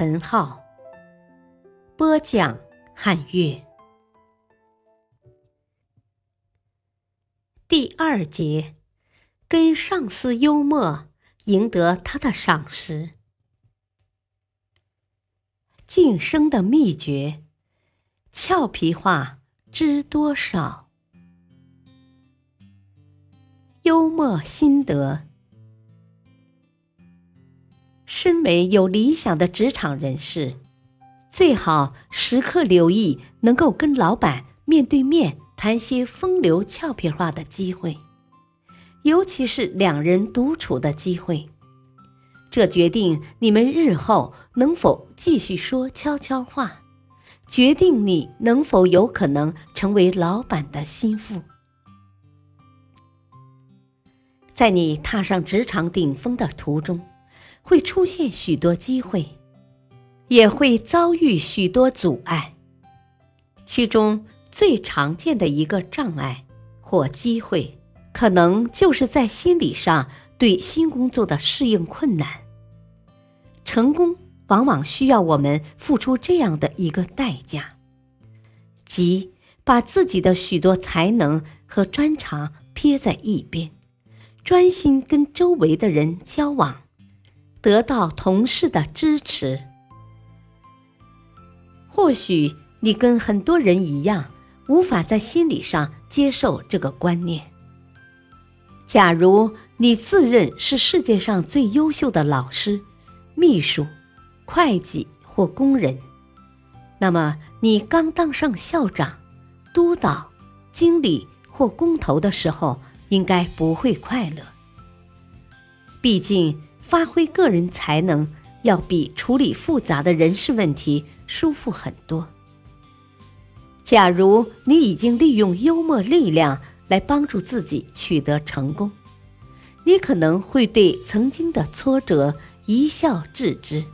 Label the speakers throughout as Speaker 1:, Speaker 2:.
Speaker 1: 陈浩，播讲汉乐。第二节，跟上司幽默，赢得他的赏识。晋升的秘诀，俏皮话知多少？幽默心得：身为有理想的职场人士，最好时刻留意能够跟老板面对面谈些风流俏皮话的机会，尤其是两人独处的机会。这决定你们日后能否继续说悄悄话，决定你能否有可能成为老板的心腹。在你踏上职场顶峰的途中，会出现许多机会，也会遭遇许多阻碍。其中最常见的一个障碍或机会，可能就是在心理上对新工作的适应困难。成功往往需要我们付出这样的一个代价，即把自己的许多才能和专长撇在一边。专心跟周围的人交往，得到同事的支持。或许你跟很多人一样，无法在心理上接受这个观念。假如你自认是世界上最优秀的老师、秘书、会计或工人，那么你刚当上校长、督导、经理或工头的时候。应该不会快乐。毕竟，发挥个人才能要比处理复杂的人事问题舒服很多。假如你已经利用幽默力量来帮助自己取得成功，你可能会对曾经的挫折一笑置之，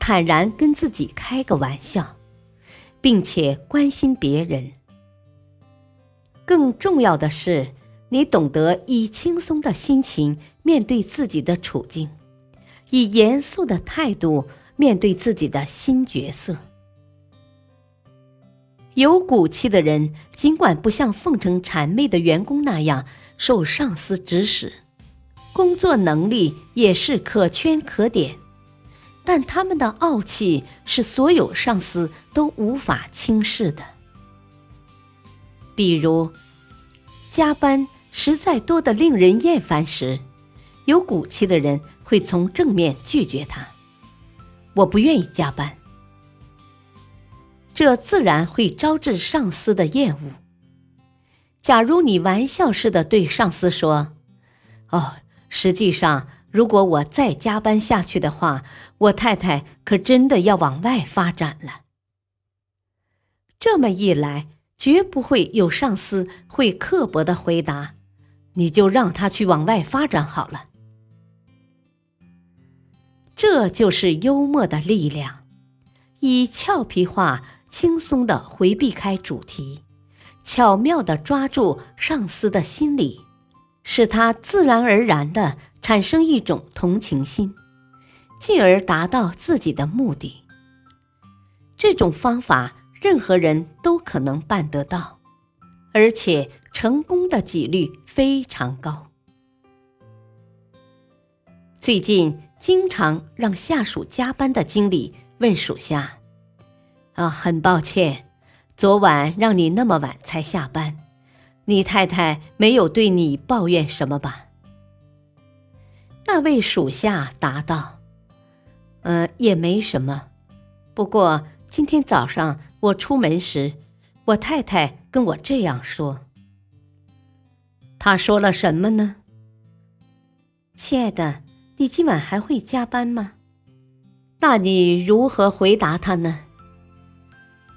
Speaker 1: 坦然跟自己开个玩笑，并且关心别人。更重要的是。你懂得以轻松的心情面对自己的处境，以严肃的态度面对自己的新角色。有骨气的人，尽管不像奉承谄媚的员工那样受上司指使，工作能力也是可圈可点，但他们的傲气是所有上司都无法轻视的。比如，加班。实在多得令人厌烦时，有骨气的人会从正面拒绝他：“我不愿意加班。”这自然会招致上司的厌恶。假如你玩笑似的对上司说：“哦，实际上，如果我再加班下去的话，我太太可真的要往外发展了。”这么一来，绝不会有上司会刻薄的回答。你就让他去往外发展好了，这就是幽默的力量，以俏皮话轻松的回避开主题，巧妙的抓住上司的心理，使他自然而然的产生一种同情心，进而达到自己的目的。这种方法，任何人都可能办得到。而且成功的几率非常高。最近经常让下属加班的经理问属下：“啊，很抱歉，昨晚让你那么晚才下班，你太太没有对你抱怨什么吧？”那位属下答道：“嗯，也没什么。不过今天早上我出门时。”我太太跟我这样说。他说了什么呢？亲爱的，你今晚还会加班吗？那你如何回答他呢？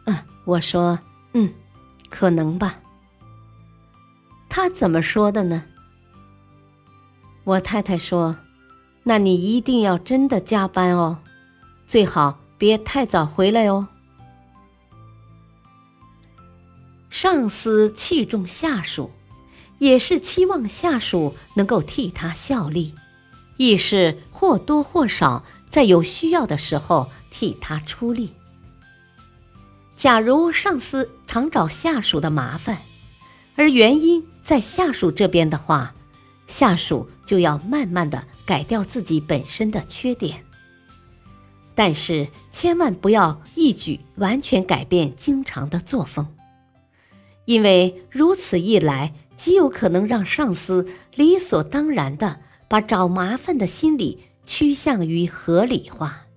Speaker 1: 嗯，我说，嗯，可能吧。他怎么说的呢？我太太说：“那你一定要真的加班哦，最好别太早回来哦。”上司器重下属，也是期望下属能够替他效力，亦是或多或少在有需要的时候替他出力。假如上司常找下属的麻烦，而原因在下属这边的话，下属就要慢慢的改掉自己本身的缺点，但是千万不要一举完全改变经常的作风，因为如此一来，极有可能让上司理所当然的把找麻烦的心理趋向于合理化。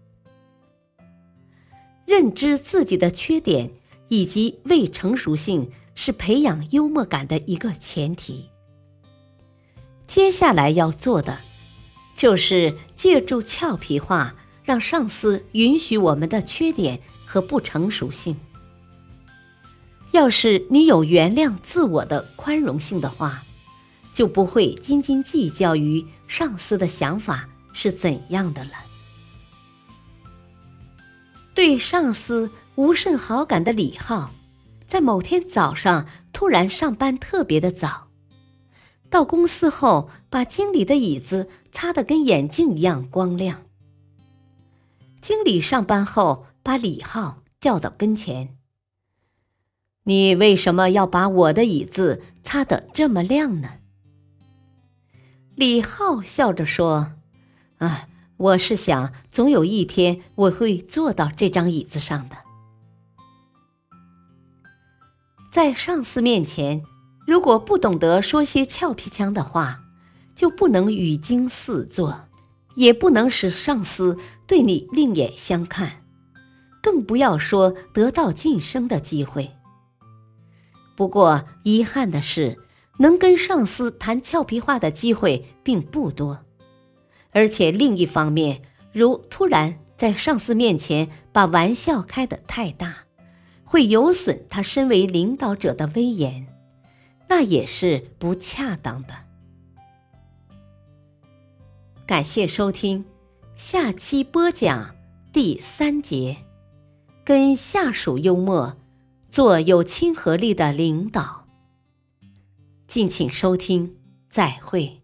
Speaker 1: 认知自己的缺点以及未成熟性是培养幽默感的一个前提。接下来要做的，就是借助俏皮话，让上司允许我们的缺点和不成熟性。要是你有原谅自我的宽容性的话，就不会斤斤计较于上司的想法是怎样的了。对上司无甚好感的李浩，在某天早上突然上班特别的早。到公司后，把经理的椅子擦得跟眼镜一样光亮。经理上班后，把李浩叫到跟前：“你为什么要把我的椅子擦得这么亮呢？”李浩笑着说：“啊，我是想，总有一天我会坐到这张椅子上的。”在上司面前。如果不懂得说些俏皮腔的话，就不能语惊四座，也不能使上司对你另眼相看，更不要说得到晋升的机会。不过遗憾的是，能跟上司谈俏皮话的机会并不多，而且另一方面，如突然在上司面前把玩笑开得太大，会有损他身为领导者的威严。那也是不恰当的。感谢收听，下期播讲第三节，跟下属幽默，做有亲和力的领导。敬请收听，再会。